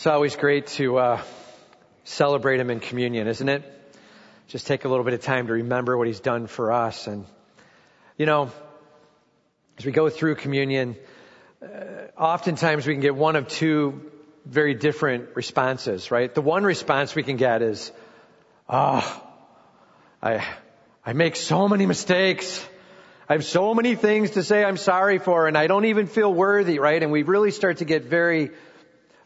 It's always great to uh, celebrate him in communion, isn't it? Just take a little bit of time to remember what he's done for us. And, you know, as we go through communion, uh, oftentimes we can get one of two very different responses, right? The one response we can get is, ah, oh, I, I make so many mistakes. I have so many things to say I'm sorry for and I don't even feel worthy, right? And we really start to get very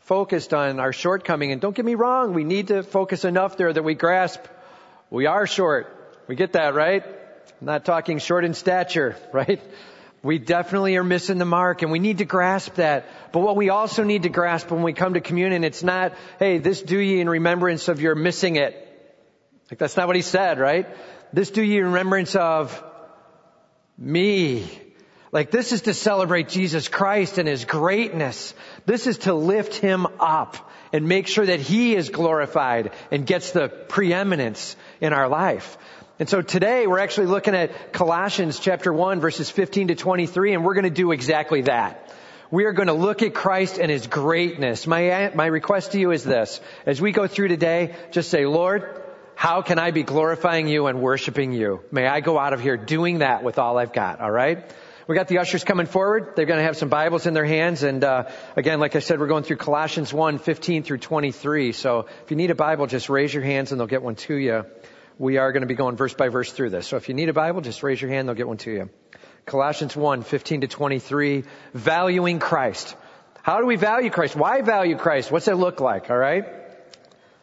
focused on our shortcoming. And don't get me wrong, we need to focus enough there that we grasp we are short. We get that, right? I'm not talking short in stature, right? We definitely are missing the mark and we need to grasp that. But what we also need to grasp when we come to communion, it's not, hey, this do ye in remembrance of your missing it. Like that's not what he said, right? This do ye in remembrance of me. Like this is to celebrate Jesus Christ and His greatness. This is to lift Him up and make sure that He is glorified and gets the preeminence in our life. And so today we're actually looking at Colossians chapter 1 verses 15 to 23 and we're going to do exactly that. We are going to look at Christ and His greatness. My, my request to you is this. As we go through today, just say, Lord, how can I be glorifying you and worshiping you? May I go out of here doing that with all I've got, alright? We got the ushers coming forward. They're going to have some Bibles in their hands. And uh, again, like I said, we're going through Colossians 1, 15 through 23. So if you need a Bible, just raise your hands and they'll get one to you. We are going to be going verse by verse through this. So if you need a Bible, just raise your hand. They'll get one to you. Colossians 1, 15 to 23. Valuing Christ. How do we value Christ? Why value Christ? What's it look like? All right.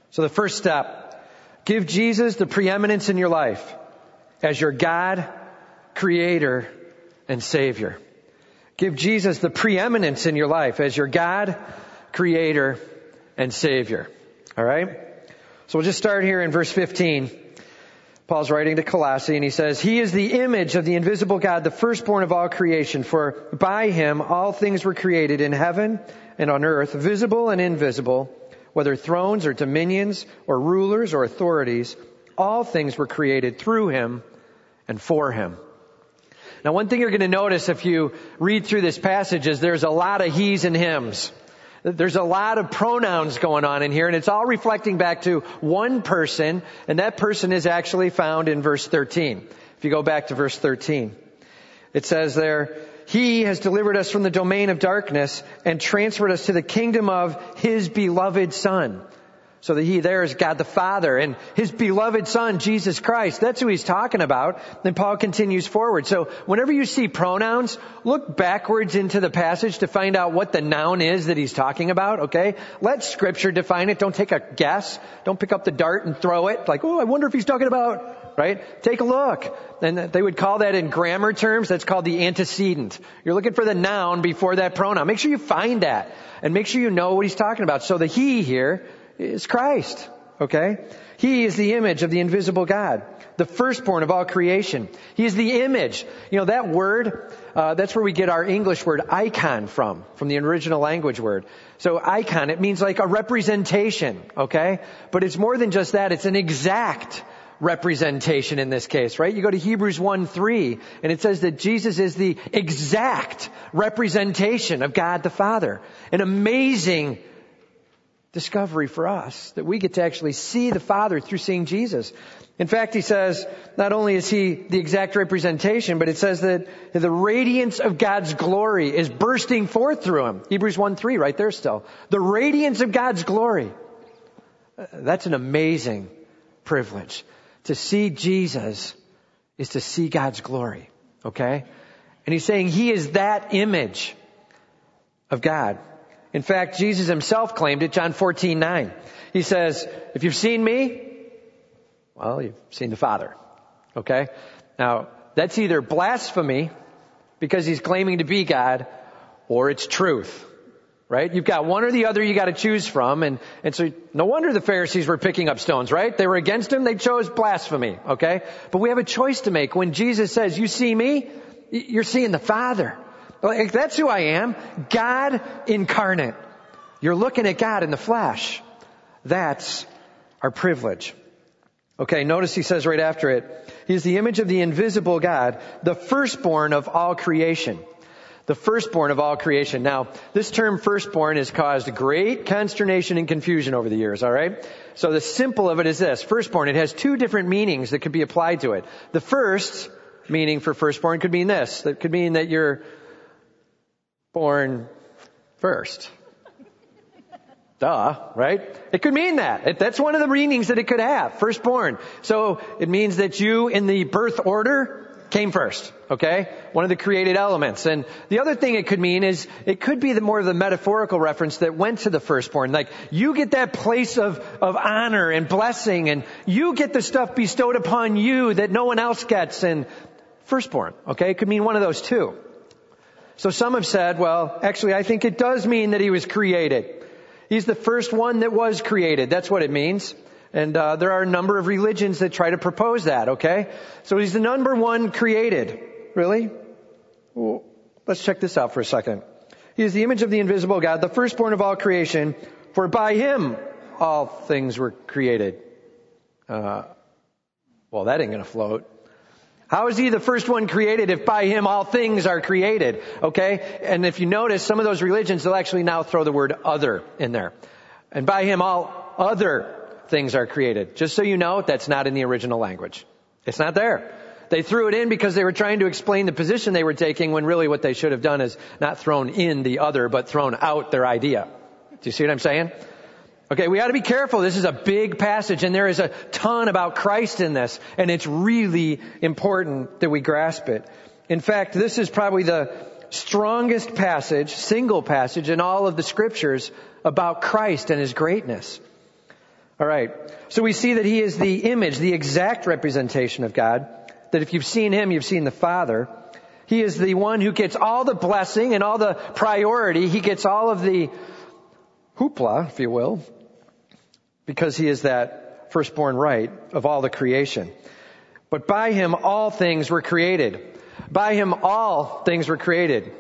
So the first step, give Jesus the preeminence in your life as your God, creator, and Savior. Give Jesus the preeminence in your life as your God, Creator, and Savior. Alright? So we'll just start here in verse 15. Paul's writing to Colossae and he says, He is the image of the invisible God, the firstborn of all creation, for by him all things were created in heaven and on earth, visible and invisible, whether thrones or dominions or rulers or authorities, all things were created through him and for him. Now one thing you're going to notice if you read through this passage is there's a lot of he's and hims. There's a lot of pronouns going on in here and it's all reflecting back to one person and that person is actually found in verse 13. If you go back to verse 13, it says there, He has delivered us from the domain of darkness and transferred us to the kingdom of His beloved Son. So that he there is God the Father and his beloved son, Jesus Christ. That's who he's talking about. Then Paul continues forward. So whenever you see pronouns, look backwards into the passage to find out what the noun is that he's talking about, okay? Let scripture define it. Don't take a guess. Don't pick up the dart and throw it. Like, oh, I wonder if he's talking about, right? Take a look. And they would call that in grammar terms, that's called the antecedent. You're looking for the noun before that pronoun. Make sure you find that. And make sure you know what he's talking about. So the he here, is Christ. Okay? He is the image of the invisible God, the firstborn of all creation. He is the image. You know, that word, uh, that's where we get our English word icon from, from the original language word. So icon, it means like a representation, okay? But it's more than just that, it's an exact representation in this case, right? You go to Hebrews 1 3, and it says that Jesus is the exact representation of God the Father. An amazing discovery for us that we get to actually see the Father through seeing Jesus. In fact, he says not only is he the exact representation, but it says that the radiance of God's glory is bursting forth through him. Hebrews 1 3, right there still. The radiance of God's glory. Uh, that's an amazing privilege. To see Jesus is to see God's glory. Okay? And he's saying he is that image of God. In fact, Jesus himself claimed it, John 14, 9. He says, if you've seen me, well, you've seen the Father. Okay? Now, that's either blasphemy, because he's claiming to be God, or it's truth. Right? You've got one or the other you gotta choose from, and, and so no wonder the Pharisees were picking up stones, right? They were against him, they chose blasphemy, okay? But we have a choice to make. When Jesus says, you see me, you're seeing the Father. Like, that's who I am. God incarnate. You're looking at God in the flesh. That's our privilege. Okay, notice he says right after it, He's the image of the invisible God, the firstborn of all creation. the firstborn of all creation. Now, this term firstborn has caused great consternation and confusion over the years, alright? So the simple of it is this. Firstborn, it has two different meanings that could be applied to it. The first meaning for firstborn could mean this. It could mean that you're born first. Duh, right? It could mean that. That's one of the meanings that it could have. Firstborn. So it means that you in the birth order came first. Okay? One of the created elements. And the other thing it could mean is it could be the more of the metaphorical reference that went to the firstborn. Like you get that place of, of honor and blessing and you get the stuff bestowed upon you that no one else gets and firstborn. Okay? It could mean one of those two. So some have said, well, actually I think it does mean that he was created. He's the first one that was created. That's what it means. And uh, there are a number of religions that try to propose that, okay? So he's the number one created. Really? Well, let's check this out for a second. He is the image of the invisible God, the firstborn of all creation, for by him all things were created. Uh, well, that ain't gonna float. How is he the first one created if by him all things are created? Okay? And if you notice, some of those religions, they'll actually now throw the word other in there. And by him all other things are created. Just so you know, that's not in the original language. It's not there. They threw it in because they were trying to explain the position they were taking when really what they should have done is not thrown in the other, but thrown out their idea. Do you see what I'm saying? Okay, we gotta be careful. This is a big passage and there is a ton about Christ in this and it's really important that we grasp it. In fact, this is probably the strongest passage, single passage in all of the scriptures about Christ and His greatness. Alright, so we see that He is the image, the exact representation of God, that if you've seen Him, you've seen the Father. He is the one who gets all the blessing and all the priority. He gets all of the hoopla, if you will, because he is that firstborn right of all the creation. But by him all things were created. By him all things were created.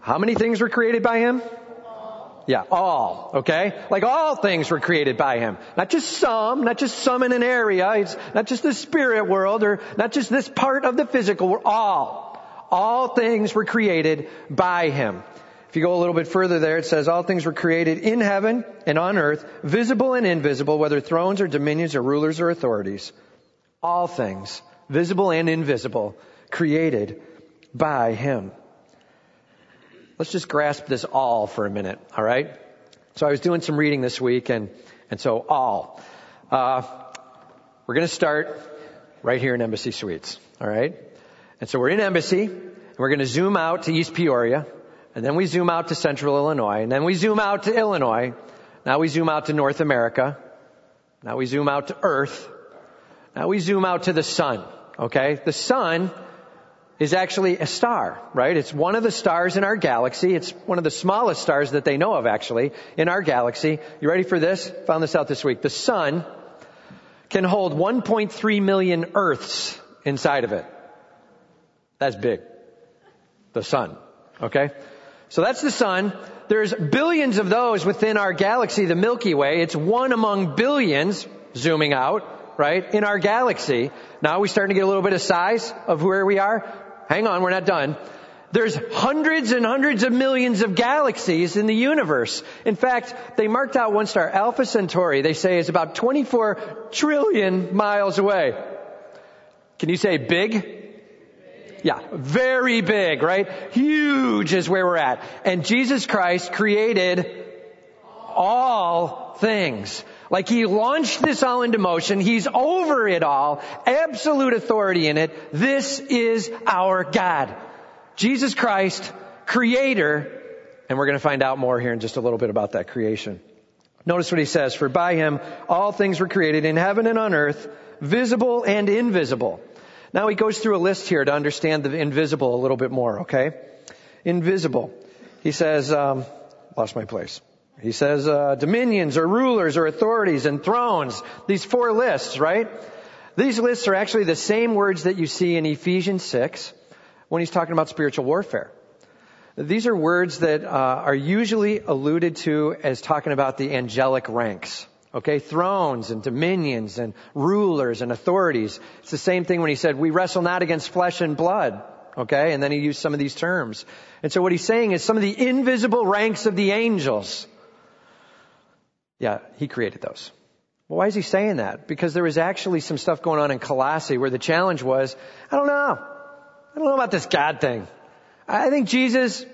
How many things were created by him? All. Yeah, all. Okay? Like all things were created by him. Not just some, not just some in an area, it's not just the spirit world or not just this part of the physical, we're all. All things were created by him. If you go a little bit further there, it says all things were created in heaven and on earth, visible and invisible, whether thrones or dominions or rulers or authorities. All things, visible and invisible, created by Him. Let's just grasp this all for a minute, alright? So I was doing some reading this week and, and so all. Uh, we're gonna start right here in Embassy Suites, alright? And so we're in Embassy, and we're gonna zoom out to East Peoria, and then we zoom out to central Illinois. And then we zoom out to Illinois. Now we zoom out to North America. Now we zoom out to Earth. Now we zoom out to the sun. Okay? The sun is actually a star, right? It's one of the stars in our galaxy. It's one of the smallest stars that they know of actually in our galaxy. You ready for this? Found this out this week. The sun can hold 1.3 million Earths inside of it. That's big. The sun. Okay? So that's the sun. There's billions of those within our galaxy, the Milky Way. It's one among billions, zooming out, right, in our galaxy. Now we're starting to get a little bit of size of where we are. Hang on, we're not done. There's hundreds and hundreds of millions of galaxies in the universe. In fact, they marked out one star, Alpha Centauri, they say is about 24 trillion miles away. Can you say big? Yeah, very big, right? Huge is where we're at. And Jesus Christ created all things. Like he launched this all into motion. He's over it all. Absolute authority in it. This is our God. Jesus Christ, creator. And we're going to find out more here in just a little bit about that creation. Notice what he says. For by him all things were created in heaven and on earth, visible and invisible now he goes through a list here to understand the invisible a little bit more, okay? Invisible. He says, um, lost my place. He says, uh, dominions or rulers or authorities and thrones. These four lists, right? These lists are actually the same words that you see in Ephesians 6 when he's talking about spiritual warfare. These are words that uh, are usually alluded to as talking about the angelic ranks. Okay, thrones and dominions and rulers and authorities. It's the same thing when he said, we wrestle not against flesh and blood. Okay? And then he used some of these terms. And so what he's saying is some of the invisible ranks of the angels. Yeah, he created those. Well, why is he saying that? Because there was actually some stuff going on in Colossae where the challenge was, I don't know. I don't know about this God thing. I think Jesus,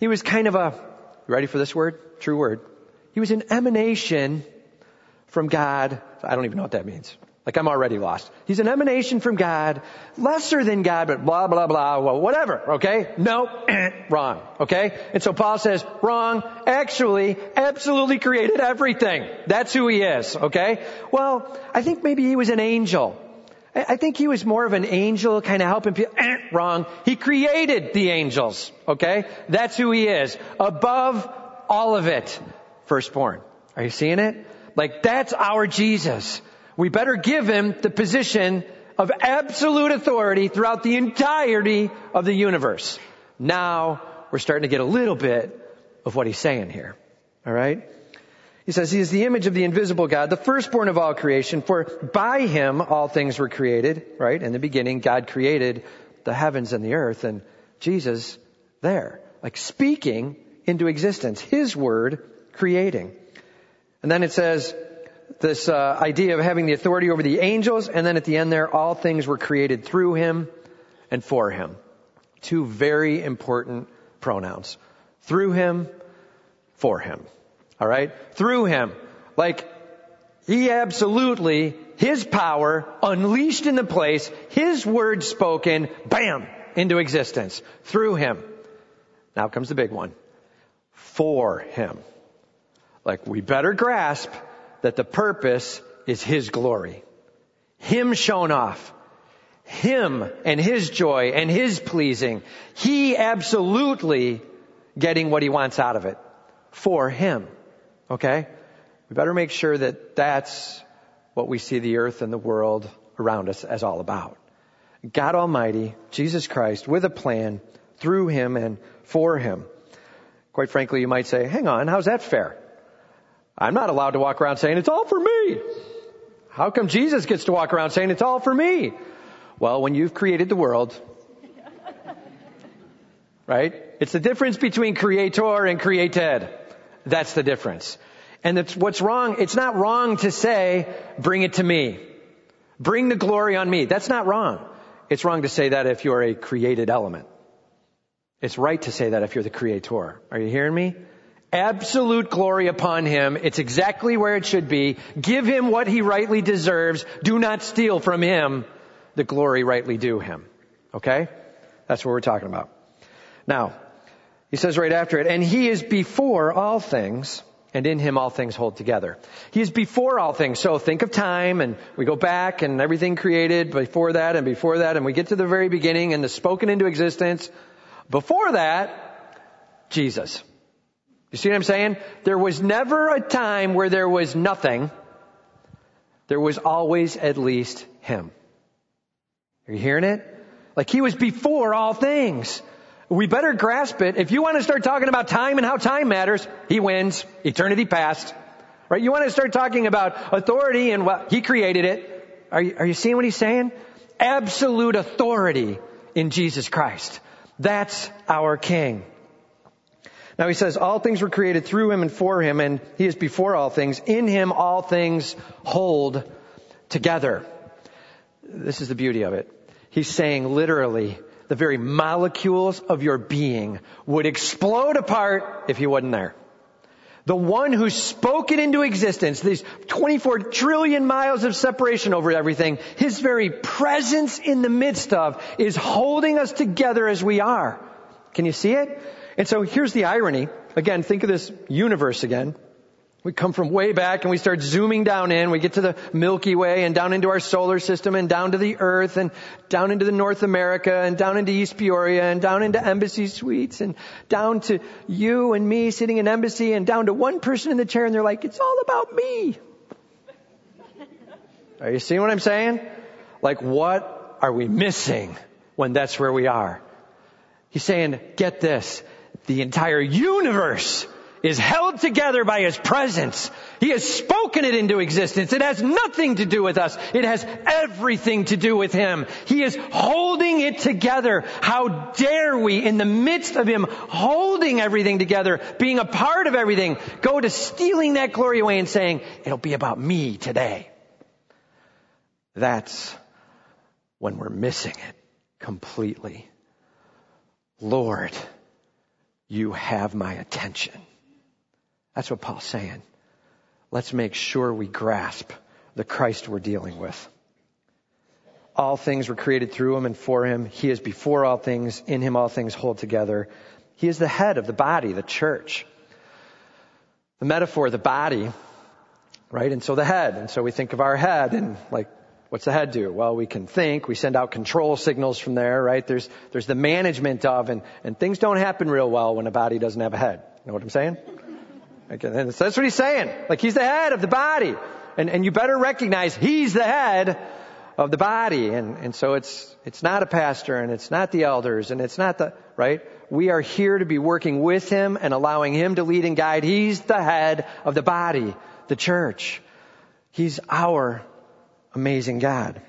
he was kind of a, ready for this word? True word. He was an emanation from God. I don't even know what that means. Like I'm already lost. He's an emanation from God, lesser than God, but blah, blah, blah, well, whatever, okay? No, wrong, okay? And so Paul says, wrong, actually, absolutely created everything. That's who he is, okay? Well, I think maybe he was an angel. I think he was more of an angel, kind of helping people. wrong. He created the angels, okay? That's who he is. Above all of it. Firstborn. Are you seeing it? Like that's our Jesus we better give him the position of absolute authority throughout the entirety of the universe. Now we're starting to get a little bit of what he's saying here. All right? He says he is the image of the invisible God, the firstborn of all creation, for by him all things were created, right? In the beginning, God created the heavens and the earth and Jesus there, like speaking into existence, his word creating. And then it says, this uh, idea of having the authority over the angels, and then at the end there, all things were created through him and for him. Two very important pronouns. Through him, for him. Alright? Through him. Like, he absolutely, his power unleashed in the place, his word spoken, bam, into existence. Through him. Now comes the big one. For him. Like, we better grasp that the purpose is His glory. Him shown off. Him and His joy and His pleasing. He absolutely getting what He wants out of it. For Him. Okay? We better make sure that that's what we see the earth and the world around us as all about. God Almighty, Jesus Christ, with a plan, through Him and for Him. Quite frankly, you might say, hang on, how's that fair? I'm not allowed to walk around saying it's all for me. How come Jesus gets to walk around saying it's all for me? Well, when you've created the world, right? It's the difference between creator and created. That's the difference. And it's what's wrong. It's not wrong to say, bring it to me. Bring the glory on me. That's not wrong. It's wrong to say that if you're a created element. It's right to say that if you're the creator. Are you hearing me? Absolute glory upon him. It's exactly where it should be. Give him what he rightly deserves. Do not steal from him the glory rightly due him. Okay? That's what we're talking about. Now, he says right after it, and he is before all things, and in him all things hold together. He is before all things. So think of time, and we go back, and everything created before that, and before that, and we get to the very beginning, and the spoken into existence. Before that, Jesus. You see what I'm saying? There was never a time where there was nothing. There was always at least Him. Are you hearing it? Like He was before all things. We better grasp it. If you want to start talking about time and how time matters, He wins. Eternity past. Right? You want to start talking about authority and what He created it. Are you, are you seeing what He's saying? Absolute authority in Jesus Christ. That's our King. Now he says, all things were created through him and for him, and he is before all things. In him all things hold together. This is the beauty of it. He's saying literally, the very molecules of your being would explode apart if he wasn't there. The one who spoke it into existence, these 24 trillion miles of separation over everything, his very presence in the midst of is holding us together as we are. Can you see it? And so here's the irony. Again, think of this universe again. We come from way back and we start zooming down in. We get to the Milky Way and down into our solar system and down to the Earth and down into the North America and down into East Peoria and down into Embassy Suites and down to you and me sitting in Embassy and down to one person in the chair and they're like, it's all about me. Are you seeing what I'm saying? Like what are we missing when that's where we are? He's saying, get this the entire universe is held together by His presence. He has spoken it into existence. It has nothing to do with us. It has everything to do with Him. He is holding it together. How dare we, in the midst of Him holding everything together, being a part of everything, go to stealing that glory away and saying, it'll be about me today. That's when we're missing it completely. Lord, you have my attention. That's what Paul's saying. Let's make sure we grasp the Christ we're dealing with. All things were created through him and for him. He is before all things. In him all things hold together. He is the head of the body, the church. The metaphor, the body, right? And so the head. And so we think of our head and like What's the head do? Well, we can think, we send out control signals from there, right? There's, there's the management of, and, and things don't happen real well when a body doesn't have a head. You know what I'm saying? Okay, and that's what he's saying. Like he's the head of the body. And, and you better recognize he's the head of the body. And, and so it's, it's not a pastor and it's not the elders and it's not the, right? We are here to be working with him and allowing him to lead and guide. He's the head of the body, the church. He's our amazing God.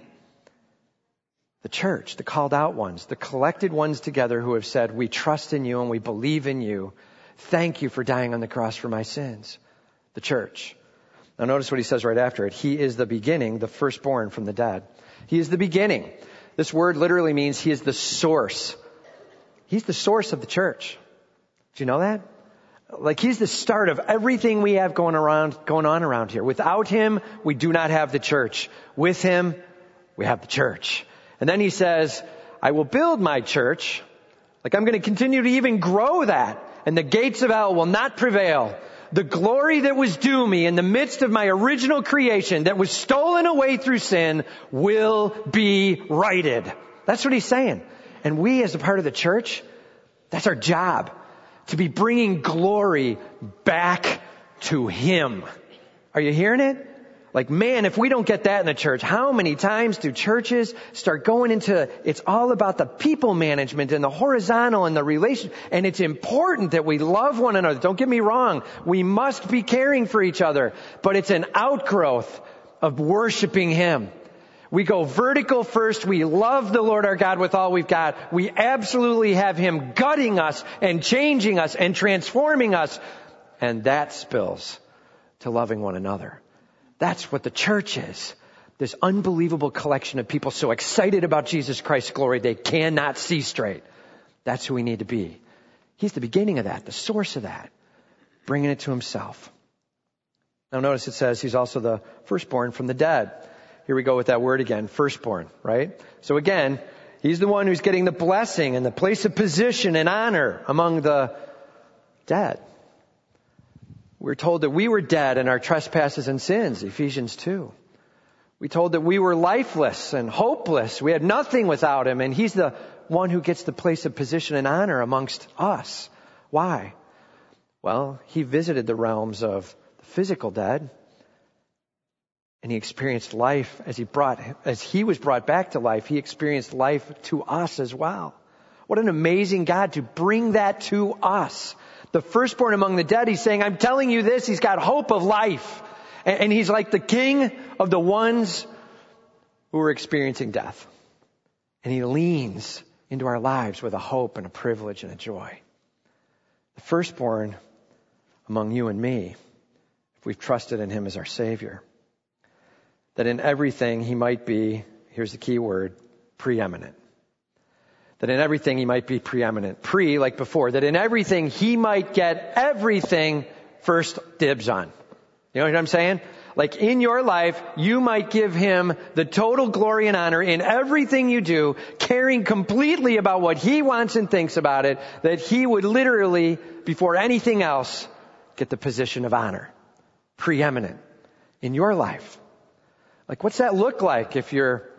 The church, the called out ones, the collected ones together who have said, we trust in you and we believe in you. Thank you for dying on the cross for my sins. The church. Now notice what he says right after it. He is the beginning, the firstborn from the dead. He is the beginning. This word literally means he is the source. He's the source of the church. Do you know that? Like he's the start of everything we have going around, going on around here. Without him, we do not have the church. With him, we have the church. And then he says, I will build my church. Like I'm going to continue to even grow that. And the gates of hell will not prevail. The glory that was due me in the midst of my original creation that was stolen away through sin will be righted. That's what he's saying. And we as a part of the church, that's our job to be bringing glory back to Him. Are you hearing it? Like, man, if we don't get that in the church, how many times do churches start going into, it's all about the people management and the horizontal and the relation, and it's important that we love one another. Don't get me wrong. We must be caring for each other, but it's an outgrowth of worshiping Him. We go vertical first. We love the Lord our God with all we've got. We absolutely have Him gutting us and changing us and transforming us. And that spills to loving one another. That's what the church is. This unbelievable collection of people so excited about Jesus Christ's glory they cannot see straight. That's who we need to be. He's the beginning of that, the source of that, bringing it to himself. Now notice it says he's also the firstborn from the dead. Here we go with that word again, firstborn, right? So again, he's the one who's getting the blessing and the place of position and honor among the dead. We're told that we were dead in our trespasses and sins, Ephesians 2. We told that we were lifeless and hopeless. We had nothing without him, and he's the one who gets the place of position and honor amongst us. Why? Well, he visited the realms of the physical dead and he experienced life as he brought, as he was brought back to life, he experienced life to us as well. What an amazing God to bring that to us. The firstborn among the dead, he's saying, I'm telling you this, he's got hope of life. And he's like the king of the ones who are experiencing death. And he leans into our lives with a hope and a privilege and a joy. The firstborn among you and me, if we've trusted in him as our Savior that in everything he might be, here's the key word, preeminent. That in everything he might be preeminent. Pre, like before, that in everything he might get everything first dibs on. You know what I'm saying? Like in your life, you might give him the total glory and honor in everything you do, caring completely about what he wants and thinks about it, that he would literally, before anything else, get the position of honor. Preeminent in your life. Like, what's that look like if you're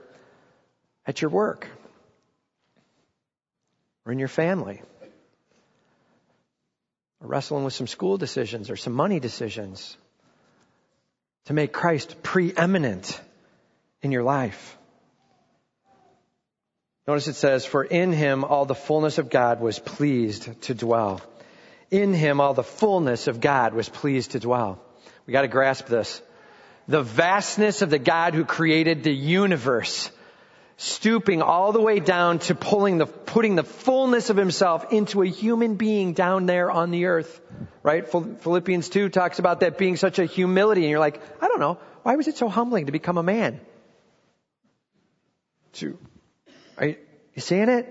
at your work or in your family? Or wrestling with some school decisions or some money decisions to make Christ preeminent in your life. Notice it says, For in him all the fullness of God was pleased to dwell, In him all the fullness of God was pleased to dwell. We gotta grasp this. The vastness of the God who created the universe stooping all the way down to pulling the, putting the fullness of himself into a human being down there on the earth. Right? Philippians 2 talks about that being such a humility and you're like, I don't know, why was it so humbling to become a man? To, are you, you seeing it?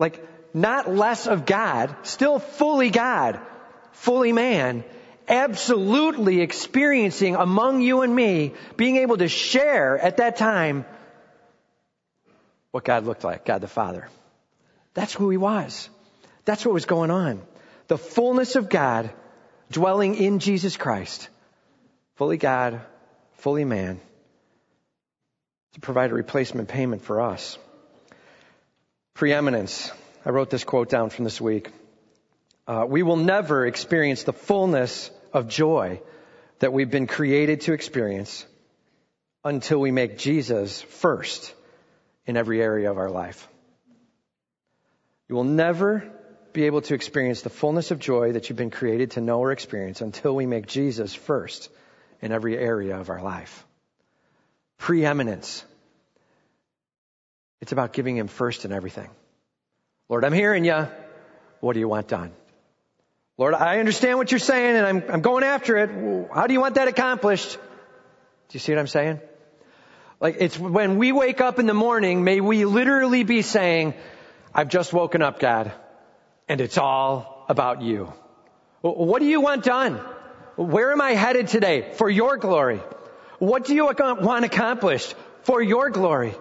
Like, not less of God, still fully God, fully man, absolutely experiencing among you and me, being able to share at that time what God looked like, God the Father. That's who he was. That's what was going on. The fullness of God dwelling in Jesus Christ. Fully God, fully man. To provide a replacement payment for us. Preeminence. I wrote this quote down from this week. Uh, we will never experience the fullness of joy that we've been created to experience until we make Jesus first in every area of our life. You will never be able to experience the fullness of joy that you've been created to know or experience until we make Jesus first in every area of our life. Preeminence. It's about giving Him first in everything. Lord, I'm hearing you. What do you want done? Lord, I understand what you're saying and I'm, I'm going after it. How do you want that accomplished? Do you see what I'm saying? Like it's when we wake up in the morning, may we literally be saying, I've just woken up, God, and it's all about you. What do you want done? Where am I headed today? For your glory. What do you want accomplished? For your glory.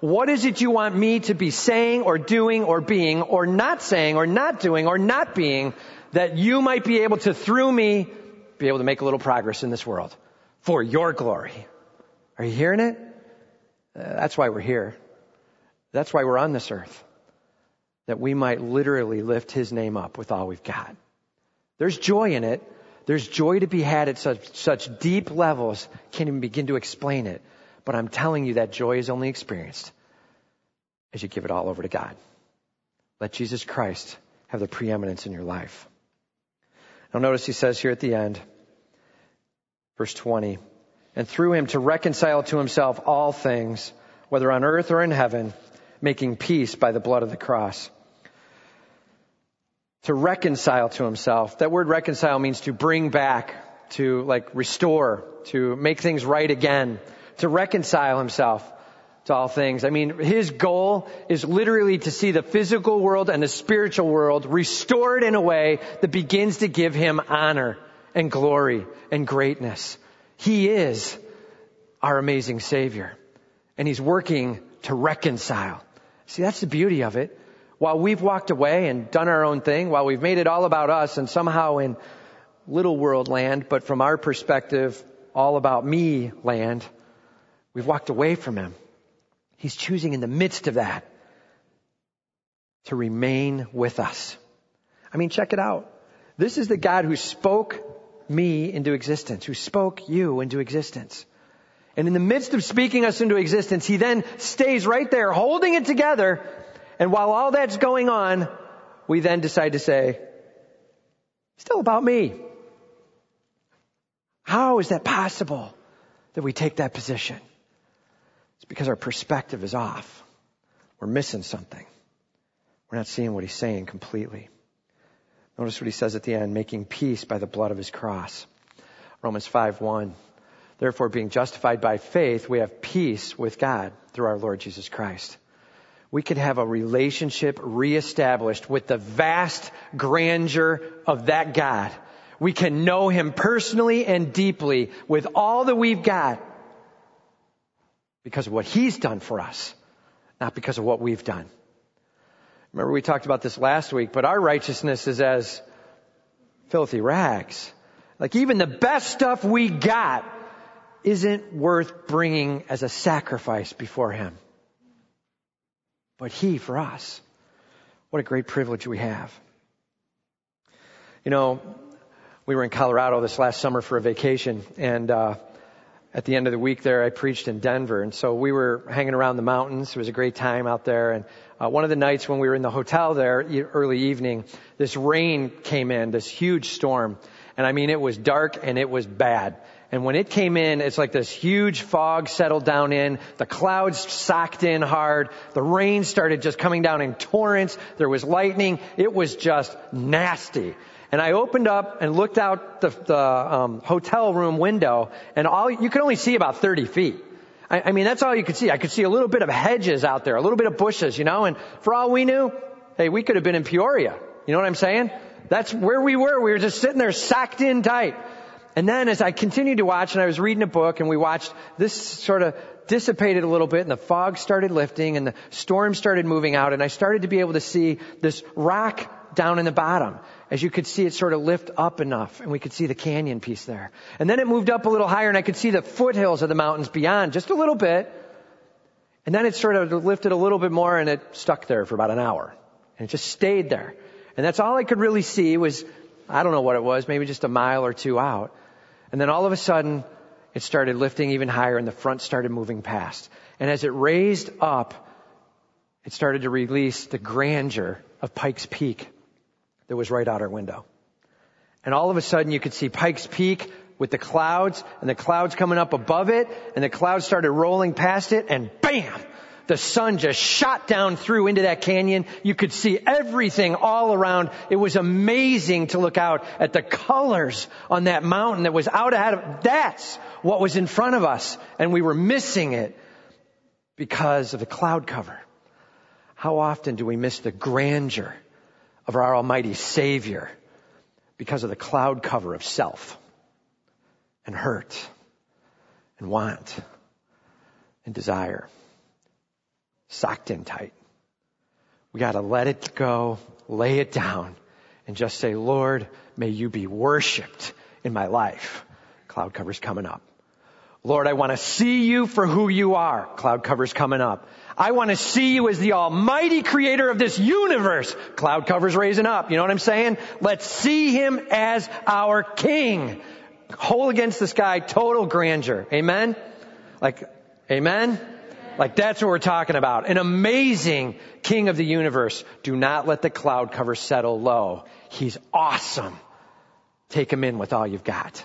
What is it you want me to be saying or doing or being or not saying or not doing or not being that you might be able to, through me, be able to make a little progress in this world? For your glory. Are you hearing it? Uh, that's why we're here. That's why we're on this earth. That we might literally lift His name up with all we've got. There's joy in it. There's joy to be had at such, such deep levels. Can't even begin to explain it. But I'm telling you that joy is only experienced as you give it all over to God. Let Jesus Christ have the preeminence in your life. Now notice he says here at the end, verse 20, and through him to reconcile to himself all things, whether on earth or in heaven, making peace by the blood of the cross. To reconcile to himself. That word reconcile means to bring back, to like restore, to make things right again, to reconcile himself to all things. I mean, his goal is literally to see the physical world and the spiritual world restored in a way that begins to give him honor and glory and greatness. He is our amazing Savior. And He's working to reconcile. See, that's the beauty of it. While we've walked away and done our own thing, while we've made it all about us and somehow in little world land, but from our perspective, all about me land, we've walked away from Him. He's choosing in the midst of that to remain with us. I mean, check it out. This is the God who spoke me into existence, who spoke you into existence. And in the midst of speaking us into existence, he then stays right there holding it together. And while all that's going on, we then decide to say, still about me. How is that possible that we take that position? It's because our perspective is off. We're missing something. We're not seeing what he's saying completely. Notice what he says at the end, making peace by the blood of his cross. Romans 5 1. Therefore, being justified by faith, we have peace with God through our Lord Jesus Christ. We could have a relationship reestablished with the vast grandeur of that God. We can know Him personally and deeply with all that we've got because of what He's done for us, not because of what we've done. Remember we talked about this last week, but our righteousness is as filthy rags. Like even the best stuff we got isn't worth bringing as a sacrifice before Him. But He for us. What a great privilege we have. You know, we were in Colorado this last summer for a vacation and, uh, at the end of the week there, I preached in Denver. And so we were hanging around the mountains. It was a great time out there. And uh, one of the nights when we were in the hotel there, early evening, this rain came in, this huge storm. And I mean, it was dark and it was bad. And when it came in, it's like this huge fog settled down in. The clouds socked in hard. The rain started just coming down in torrents. There was lightning. It was just nasty. And I opened up and looked out the, the um, hotel room window, and all you could only see about 30 feet. I, I mean, that's all you could see. I could see a little bit of hedges out there, a little bit of bushes, you know. And for all we knew, hey, we could have been in Peoria. You know what I'm saying? That's where we were. We were just sitting there, sacked in tight. And then as I continued to watch, and I was reading a book, and we watched this sort of dissipated a little bit, and the fog started lifting, and the storm started moving out, and I started to be able to see this rock down in the bottom. As you could see it sort of lift up enough, and we could see the canyon piece there. And then it moved up a little higher, and I could see the foothills of the mountains beyond, just a little bit. And then it sort of lifted a little bit more, and it stuck there for about an hour. And it just stayed there. And that's all I could really see was, I don't know what it was, maybe just a mile or two out. And then all of a sudden, it started lifting even higher and the front started moving past. And as it raised up, it started to release the grandeur of Pikes Peak that was right out our window. And all of a sudden you could see Pikes Peak with the clouds and the clouds coming up above it and the clouds started rolling past it and bam! The sun just shot down through into that canyon. You could see everything all around. It was amazing to look out at the colors on that mountain that was out ahead of, that's what was in front of us. And we were missing it because of the cloud cover. How often do we miss the grandeur of our Almighty Savior because of the cloud cover of self and hurt and want and desire? socked in tight. We got to let it go, lay it down, and just say, Lord, may you be worshiped in my life. Cloud cover's coming up. Lord, I want to see you for who you are. Cloud cover's coming up. I want to see you as the almighty creator of this universe. Cloud cover's raising up. You know what I'm saying? Let's see him as our king. Whole against the sky, total grandeur. Amen? Like, amen? Like that's what we're talking about. An amazing king of the universe. Do not let the cloud cover settle low. He's awesome. Take him in with all you've got.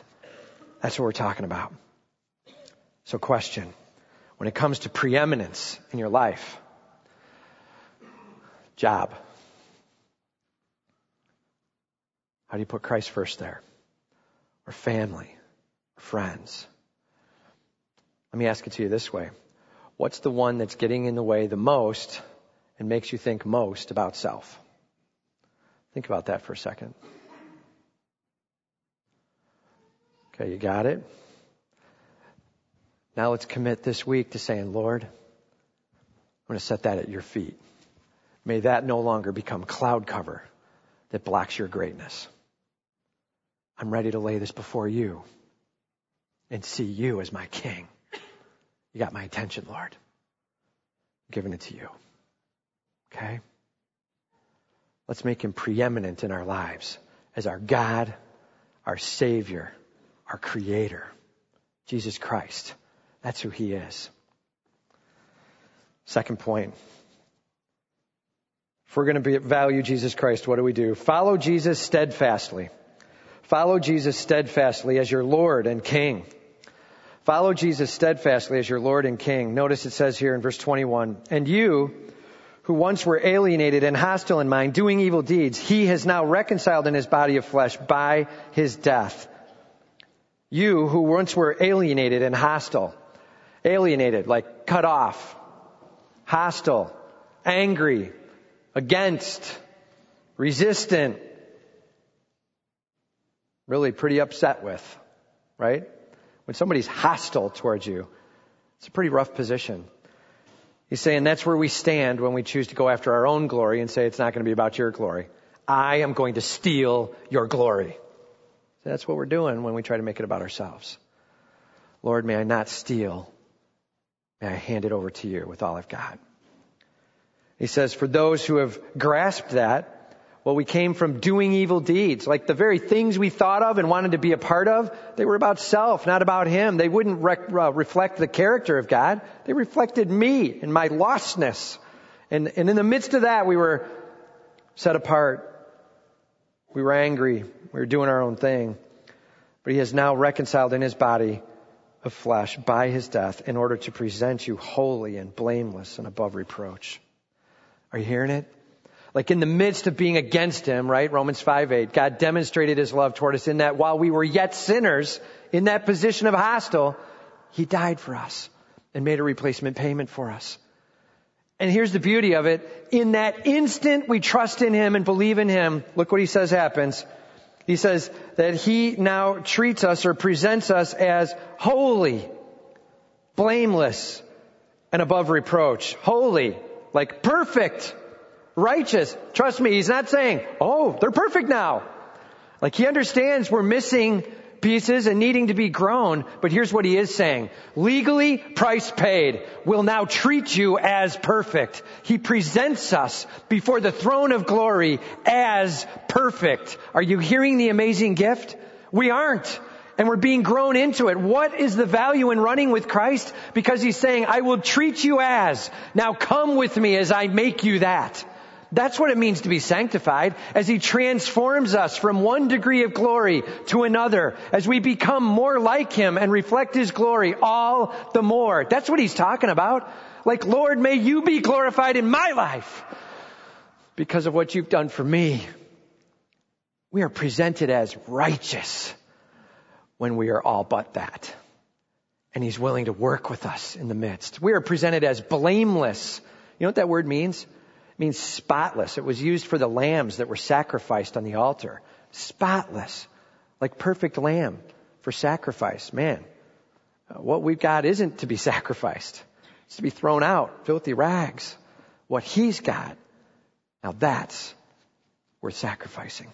That's what we're talking about. So question. When it comes to preeminence in your life, job. How do you put Christ first there? Or family? Or friends? Let me ask it to you this way. What's the one that's getting in the way the most and makes you think most about self? Think about that for a second. Okay, you got it? Now let's commit this week to saying, Lord, I'm going to set that at your feet. May that no longer become cloud cover that blocks your greatness. I'm ready to lay this before you and see you as my king. You got my attention, Lord. I'm giving it to you. Okay? Let's make him preeminent in our lives as our God, our Savior, our Creator, Jesus Christ. That's who he is. Second point. If we're going to value Jesus Christ, what do we do? Follow Jesus steadfastly. Follow Jesus steadfastly as your Lord and King. Follow Jesus steadfastly as your Lord and King. Notice it says here in verse 21, and you, who once were alienated and hostile in mind, doing evil deeds, he has now reconciled in his body of flesh by his death. You who once were alienated and hostile, alienated, like cut off, hostile, angry, against, resistant, really pretty upset with, right? When somebody's hostile towards you, it's a pretty rough position. He's saying that's where we stand when we choose to go after our own glory and say it's not going to be about your glory. I am going to steal your glory. So that's what we're doing when we try to make it about ourselves. Lord, may I not steal. May I hand it over to you with all I've got. He says, for those who have grasped that, Well, we came from doing evil deeds. Like the very things we thought of and wanted to be a part of, they were about self, not about Him. They wouldn't uh, reflect the character of God. They reflected me and my lostness. And, and in the midst of that, we were set apart. We were angry. We were doing our own thing. But He has now reconciled in His body of flesh by His death in order to present you holy and blameless and above reproach. Are you hearing it? Like in the midst of being against him, right? Romans 5 8, God demonstrated his love toward us in that while we were yet sinners, in that position of hostile, he died for us and made a replacement payment for us. And here's the beauty of it. In that instant we trust in him and believe in him, look what he says happens. He says that he now treats us or presents us as holy, blameless, and above reproach. Holy, like perfect righteous. Trust me, he's not saying, oh, they're perfect now. Like he understands we're missing pieces and needing to be grown, but here's what he is saying. Legally, price paid, will now treat you as perfect. He presents us before the throne of glory as perfect. Are you hearing the amazing gift? We aren't. And we're being grown into it. What is the value in running with Christ? Because he's saying, I will treat you as. Now come with me as I make you that. That's what it means to be sanctified as He transforms us from one degree of glory to another as we become more like Him and reflect His glory all the more. That's what He's talking about. Like, Lord, may you be glorified in my life because of what you've done for me. We are presented as righteous when we are all but that. And He's willing to work with us in the midst. We are presented as blameless. You know what that word means? Means spotless. It was used for the lambs that were sacrificed on the altar. Spotless. Like perfect lamb for sacrifice. Man, uh, what we've got isn't to be sacrificed. It's to be thrown out, filthy rags. What he's got, now that's worth sacrificing.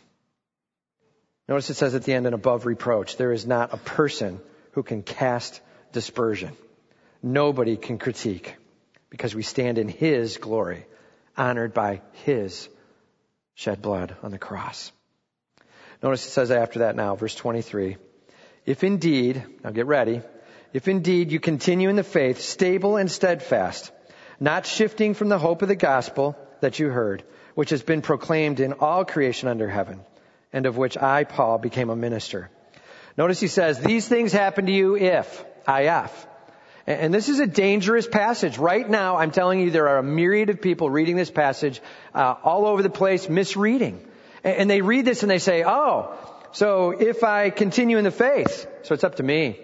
Notice it says at the end, and above reproach, there is not a person who can cast dispersion. Nobody can critique because we stand in his glory honored by his shed blood on the cross. Notice it says after that now, verse 23. If indeed, now get ready, if indeed you continue in the faith, stable and steadfast, not shifting from the hope of the gospel that you heard, which has been proclaimed in all creation under heaven, and of which I, Paul, became a minister. Notice he says, these things happen to you if, IF, and this is a dangerous passage. Right now, I'm telling you, there are a myriad of people reading this passage uh, all over the place, misreading. And they read this and they say, oh, so if I continue in the faith, so it's up to me.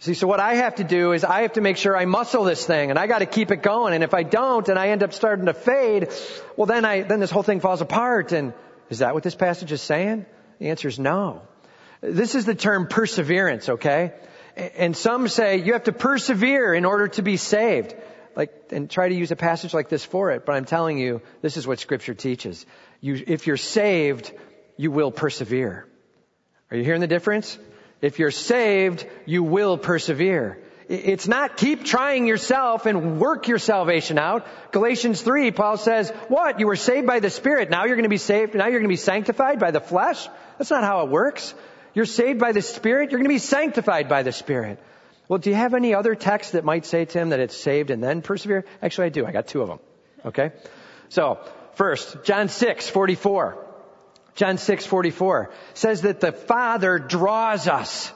See, so what I have to do is I have to make sure I muscle this thing and I got to keep it going. And if I don't and I end up starting to fade, well then I, then this whole thing falls apart. And is that what this passage is saying? The answer is no. This is the term perseverance, okay? And some say you have to persevere in order to be saved. Like, and try to use a passage like this for it. But I'm telling you, this is what scripture teaches. You, if you're saved, you will persevere. Are you hearing the difference? If you're saved, you will persevere. It's not keep trying yourself and work your salvation out. Galatians 3, Paul says, what? You were saved by the Spirit. Now you're going to be saved. Now you're going to be sanctified by the flesh? That's not how it works. You're saved by the Spirit. You're going to be sanctified by the Spirit. Well, do you have any other text that might say, Tim, that it's saved and then persevere? Actually, I do. I got two of them. Okay? So, first, John 6, 44. John 6, 44 says that the Father draws us.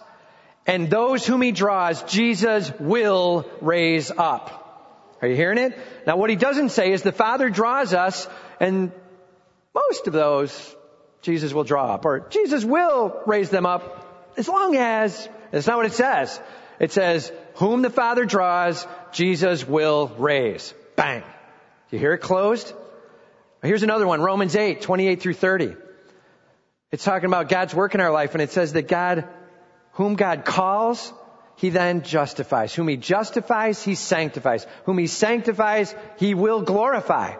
And those whom He draws, Jesus will raise up. Are you hearing it? Now what He doesn't say is the Father draws us and most of those Jesus will draw up, or Jesus will raise them up as long as, that's not what it says. It says, whom the Father draws, Jesus will raise. Bang. You hear it closed? Here's another one, Romans 8, 28 through 30. It's talking about God's work in our life, and it says that God, whom God calls, he then justifies. Whom he justifies, he sanctifies. Whom he sanctifies, he will glorify.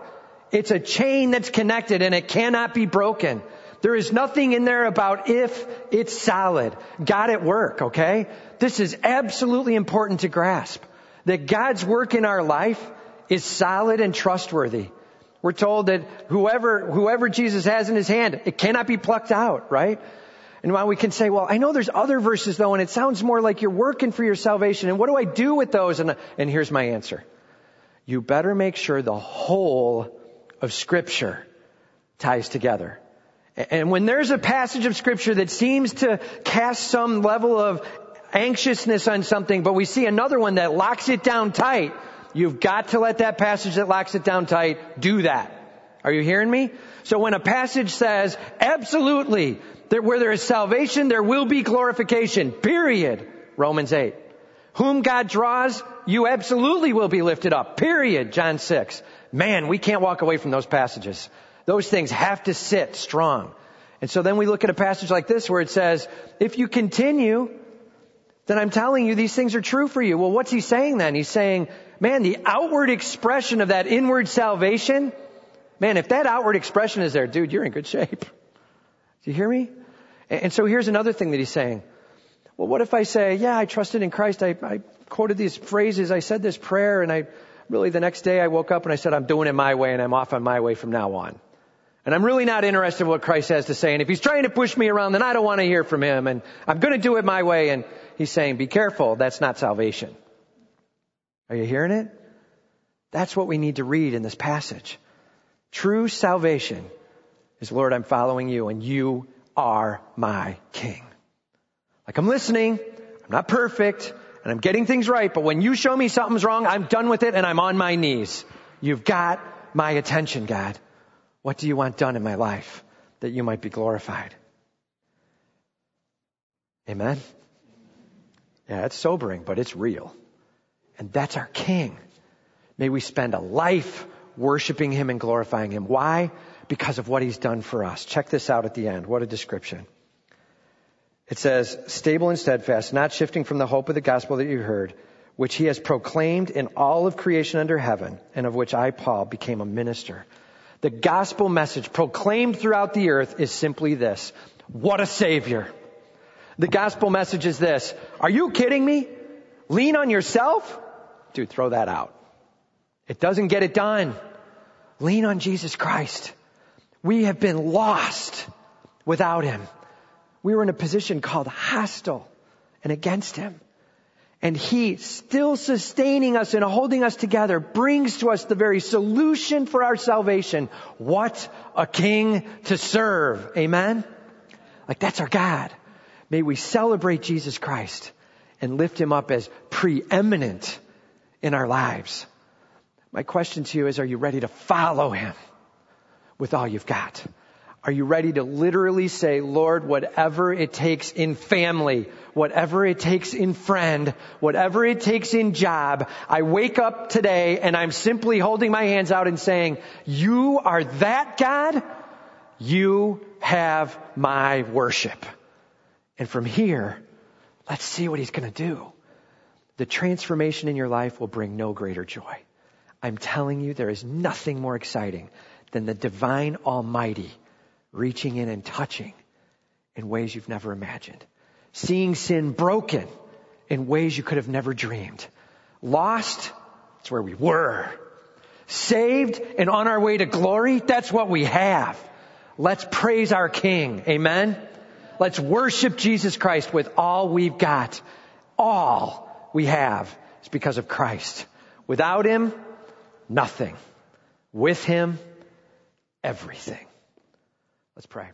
It's a chain that's connected and it cannot be broken. There is nothing in there about if it's solid. God at work, okay? This is absolutely important to grasp. That God's work in our life is solid and trustworthy. We're told that whoever, whoever Jesus has in his hand, it cannot be plucked out, right? And while we can say, well, I know there's other verses though, and it sounds more like you're working for your salvation, and what do I do with those? And, and here's my answer. You better make sure the whole of scripture ties together. And when there's a passage of scripture that seems to cast some level of anxiousness on something, but we see another one that locks it down tight, You've got to let that passage that locks it down tight do that. Are you hearing me? So when a passage says, absolutely, that where there is salvation, there will be glorification, period. Romans 8. Whom God draws, you absolutely will be lifted up, period. John 6. Man, we can't walk away from those passages. Those things have to sit strong. And so then we look at a passage like this where it says, if you continue, then I'm telling you these things are true for you. Well, what's he saying then? He's saying, man, the outward expression of that inward salvation, man, if that outward expression is there, dude, you're in good shape. Do you hear me? And so here's another thing that he's saying. Well, what if I say, yeah, I trusted in Christ. I, I quoted these phrases. I said this prayer and I really the next day I woke up and I said, I'm doing it my way and I'm off on my way from now on. And I'm really not interested in what Christ has to say. And if he's trying to push me around, then I don't want to hear from him. And I'm going to do it my way. And he's saying, be careful. That's not salvation. Are you hearing it? That's what we need to read in this passage. True salvation is, Lord, I'm following you and you are my king. Like I'm listening. I'm not perfect and I'm getting things right, but when you show me something's wrong, I'm done with it and I'm on my knees. You've got my attention, God. What do you want done in my life that you might be glorified? Amen? Yeah, it's sobering, but it's real. And that's our King. May we spend a life worshiping Him and glorifying Him. Why? Because of what He's done for us. Check this out at the end. What a description. It says, stable and steadfast, not shifting from the hope of the gospel that you heard, which He has proclaimed in all of creation under heaven, and of which I, Paul, became a minister. The gospel message proclaimed throughout the earth is simply this. What a savior. The gospel message is this. Are you kidding me? Lean on yourself? Dude, throw that out. It doesn't get it done. Lean on Jesus Christ. We have been lost without Him. We were in a position called hostile and against Him. And He, still sustaining us and holding us together, brings to us the very solution for our salvation. What a King to serve. Amen? Like that's our God. May we celebrate Jesus Christ and lift Him up as preeminent in our lives. My question to you is, are you ready to follow Him with all you've got? Are you ready to literally say, Lord, whatever it takes in family, whatever it takes in friend, whatever it takes in job, I wake up today and I'm simply holding my hands out and saying, you are that God? You have my worship. And from here, let's see what he's going to do the transformation in your life will bring no greater joy. I'm telling you, there is nothing more exciting than the divine Almighty reaching in and touching in ways you've never imagined. Seeing sin broken in ways you could have never dreamed. Lost, it's where we were. Saved and on our way to glory, that's what we have. Let's praise our King. Amen. Let's worship Jesus Christ with all we've got. All we have is because of Christ. Without Him, nothing. With Him, everything. Let's pray.